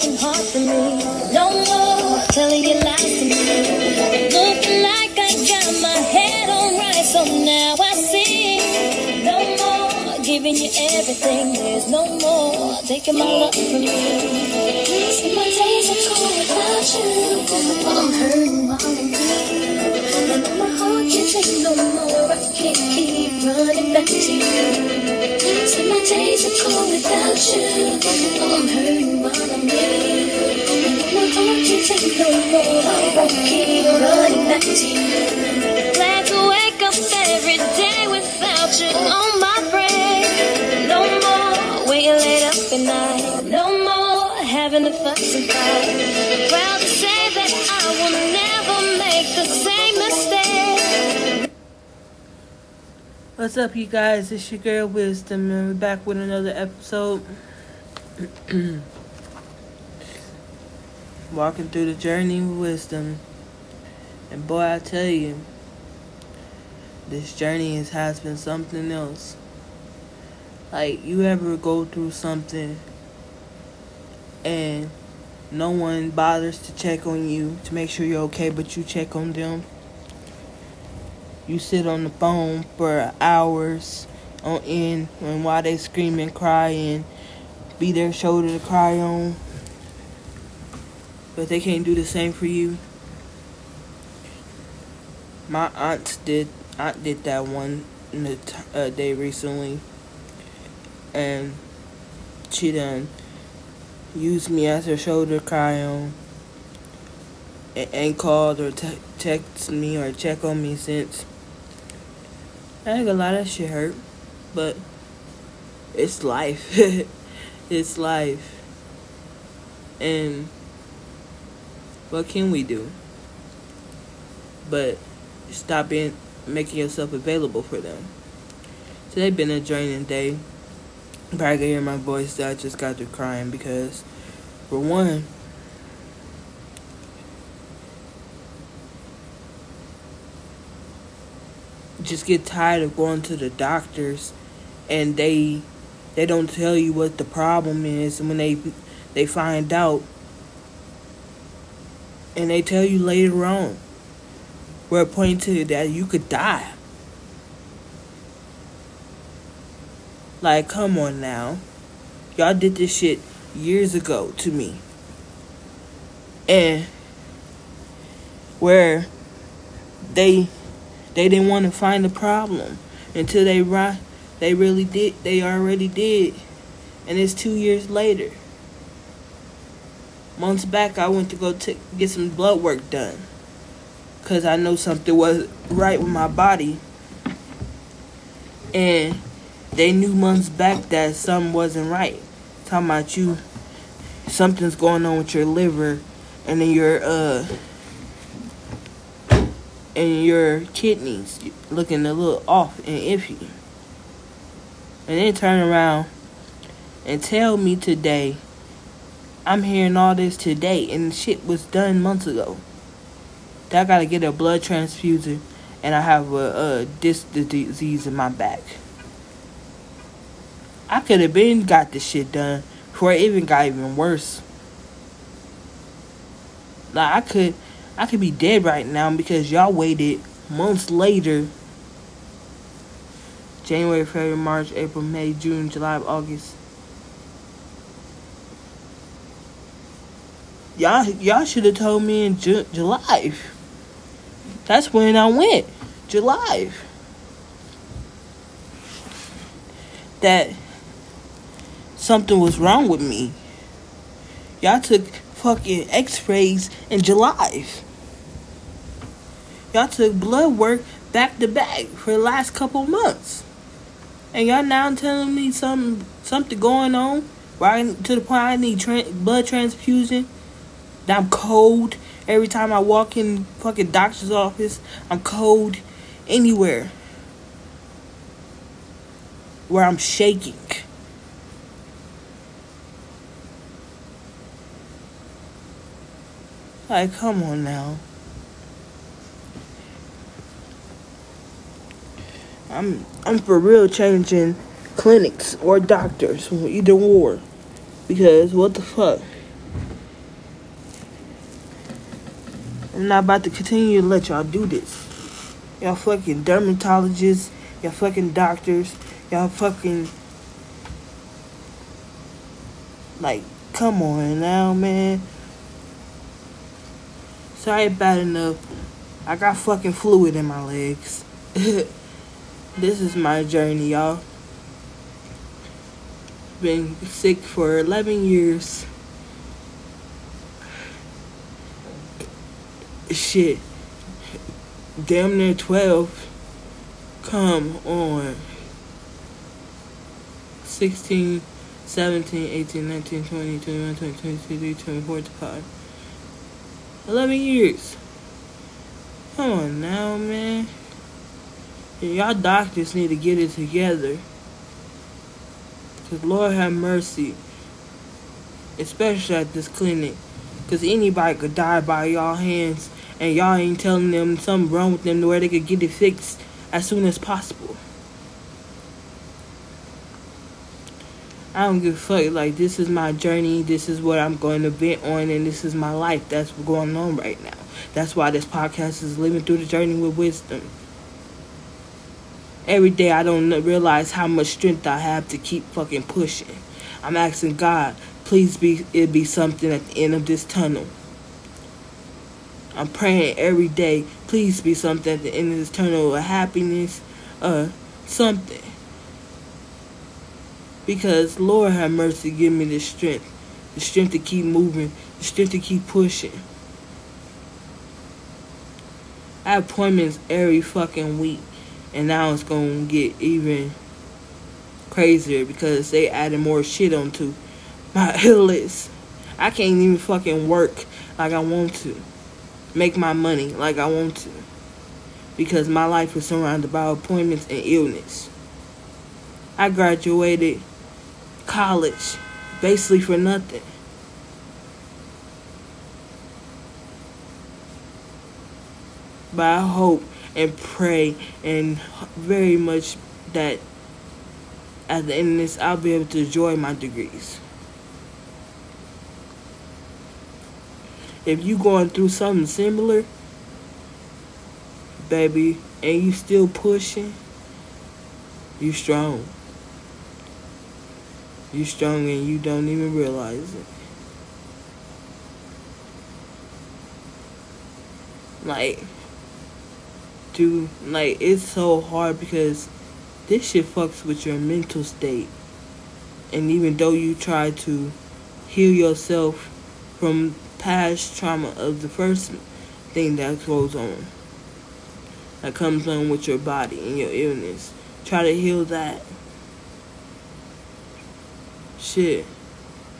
broken heart for me. No more telling you lies to me. Looking like I got my head on right, so now I see. No more giving you everything. There's no more taking my love from my days are cold without you. I'm hurting. And my heart can't take no more. I can't keep running back to you. See my days are cold without you. I'm hurting no more. Won't keep running back to you. Glad to wake up every day without you on my brain. No more waiting late up at night. No more having to fuss and fight. Proud to say that I will never make the same mistake. What's up, you guys? It's your girl Wisdom, and we're back with another episode. Walking through the journey with wisdom. And boy, I tell you, this journey has, has been something else. Like, you ever go through something and no one bothers to check on you to make sure you're okay, but you check on them? You sit on the phone for hours on end and while they scream screaming, crying, be their shoulder to cry on. But they can't do the same for you. My aunt did aunt did that one uh, day recently, and she done used me as her shoulder cry on, and, and called or te- me or check on me since. I think a lot of shit hurt, but it's life. it's life, and what can we do? But stop being making yourself available for them. Today been a draining day. Probably can hear my voice that I just got through crying because, for one, just get tired of going to the doctors and they they don't tell you what the problem is and when they they find out and they tell you later on where it points to that you could die like come on now y'all did this shit years ago to me and where they they didn't want to find the problem until they they really did. They already did, and it's two years later. Months back, I went to go t- get some blood work done, cause I know something was right with my body, and they knew months back that something wasn't right. Talking about you, something's going on with your liver, and then your uh and your kidneys looking a little off and iffy. And then turn around and tell me today I'm hearing all this today and shit was done months ago. That I gotta get a blood transfusion and I have a, a disease in my back. I could have been got this shit done before it even got even worse. Like I could I could be dead right now because y'all waited months later. January, February, March, April, May, June, July, August. Y'all, y'all should have told me in Ju- July. That's when I went. July. That something was wrong with me. Y'all took fucking x-rays in July. Y'all took blood work back to back for the last couple months. And y'all now telling me something something going on right to the point I need tra- blood transfusion. That I'm cold every time I walk in fucking doctor's office. I'm cold anywhere where I'm shaking. Like, come on now. I'm I'm for real changing clinics or doctors, either or. Because what the fuck? I'm not about to continue to let y'all do this. Y'all fucking dermatologists, y'all fucking doctors, y'all fucking. Like, come on now, man. Sorry, bad enough. I got fucking fluid in my legs. this is my journey, y'all. Been sick for 11 years. Shit. Damn near 12. Come on. 16, 17, 18, 19, 20, 21, 22, 23, 24, 25. 11 years. Come on now, man. Y'all doctors need to get it together. Cause Lord have mercy. Especially at this clinic. Cause anybody could die by y'all hands and y'all ain't telling them something wrong with them to where they could get it fixed as soon as possible. I don't give a fuck. Like, this is my journey. This is what I'm going to vent on, and this is my life. That's going on right now. That's why this podcast is living through the journey with wisdom. Every day I don't realize how much strength I have to keep fucking pushing. I'm asking God, please be it be something at the end of this tunnel. I'm praying every day, please be something at the end of this tunnel, a happiness, uh, something. Because Lord have mercy, give me the strength, the strength to keep moving, the strength to keep pushing. I have appointments every fucking week, and now it's gonna get even crazier because they added more shit onto my list. I can't even fucking work like I want to, make my money like I want to, because my life is surrounded by appointments and illness. I graduated college basically for nothing. But I hope and pray and very much that at the end of this, I'll be able to enjoy my degrees. If you going through something similar, baby, and you still pushing, you strong. You strong and you don't even realize it. Like, dude, like, it's so hard because this shit fucks with your mental state. And even though you try to heal yourself from past trauma of the first thing that goes on, that comes on with your body and your illness, try to heal that. Shit.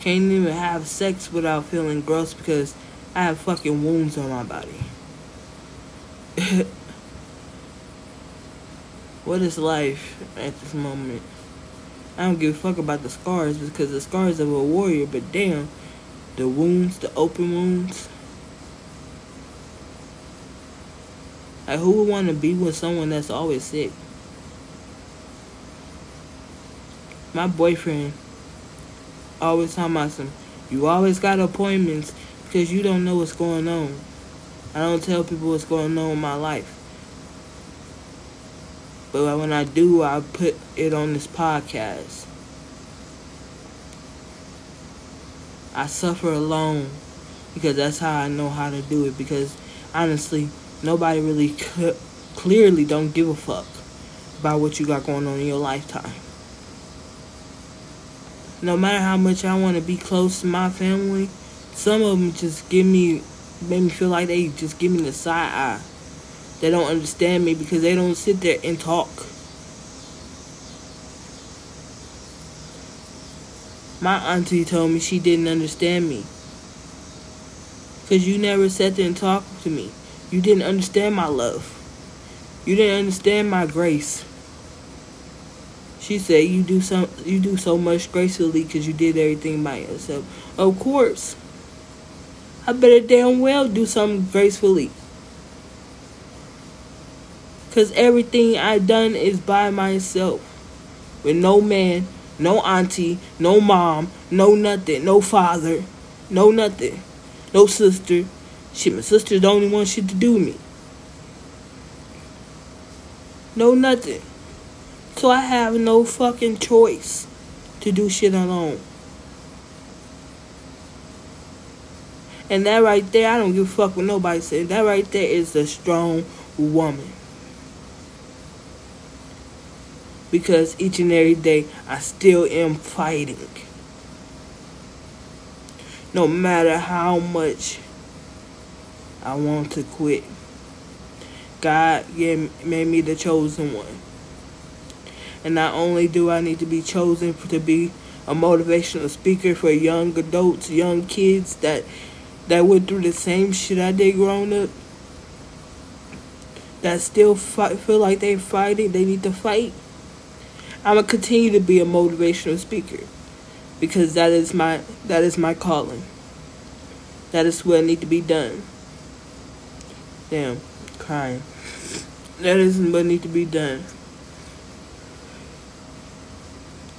Can't even have sex without feeling gross because I have fucking wounds on my body. what is life at this moment? I don't give a fuck about the scars because the scars of a warrior, but damn, the wounds, the open wounds. Like, who would want to be with someone that's always sick? My boyfriend always talking about some, you always got appointments because you don't know what's going on. I don't tell people what's going on in my life. But when I do, I put it on this podcast. I suffer alone because that's how I know how to do it. Because honestly, nobody really clearly don't give a fuck about what you got going on in your lifetime no matter how much I want to be close to my family, some of them just give me, make me feel like they just give me the side eye. They don't understand me because they don't sit there and talk. My auntie told me she didn't understand me. Because you never sat there and talked to me. You didn't understand my love. You didn't understand my grace. She said, "You do some, you do so much gracefully because you did everything by yourself." Of course, I better damn well do something gracefully, cause everything I done is by myself, with no man, no auntie, no mom, no nothing, no father, no nothing, no sister, Shit, my sister's the only one shit to do me. No nothing. So I have no fucking choice to do shit alone. And that right there, I don't give a fuck what nobody says. That right there is a strong woman. Because each and every day, I still am fighting. No matter how much I want to quit. God made me the chosen one. And not only do I need to be chosen to be a motivational speaker for young adults, young kids that that went through the same shit I did growing up, that still fight, feel like they're fighting, they need to fight. I'm gonna continue to be a motivational speaker because that is my that is my calling. That is what need to be done. Damn, crying. That isn't what need to be done.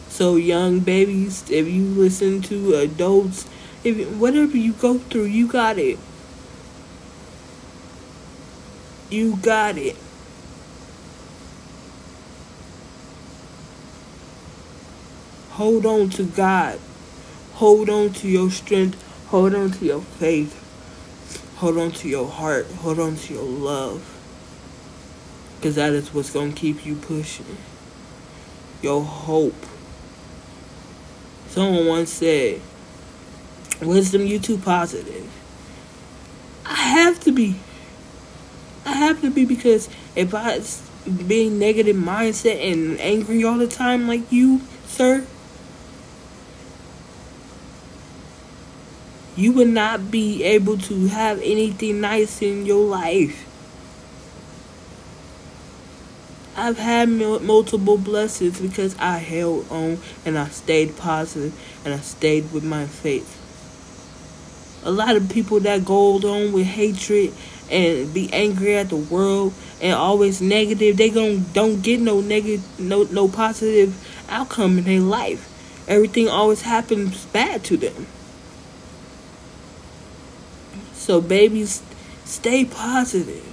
So young babies, if you listen to adults, if whatever you go through, you got it. You got it. Hold on to God. Hold on to your strength. Hold on to your faith. Hold on to your heart. Hold on to your love. Because that is what's going to keep you pushing. Your hope. Someone once said, Wisdom, you too positive. I have to be. I have to be because if I being negative mindset and angry all the time like you, sir, you would not be able to have anything nice in your life. I've had multiple blessings because I held on and I stayed positive and I stayed with my faith. A lot of people that go on with hatred and be angry at the world and always negative, they gon' don't get no negative, no no positive outcome in their life. Everything always happens bad to them. So, babies, stay positive.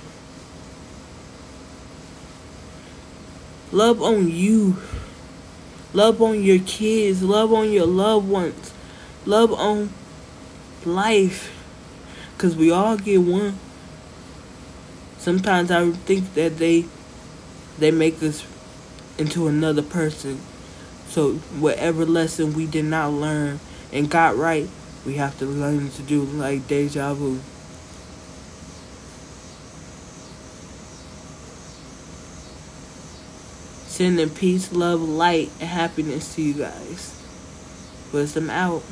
Love on you. Love on your kids. Love on your loved ones. Love on life. Because we all get one. Sometimes I think that they they make us into another person. So whatever lesson we did not learn and got right, we have to learn to do like deja vu. Sending peace, love, light, and happiness to you guys. Wisdom out.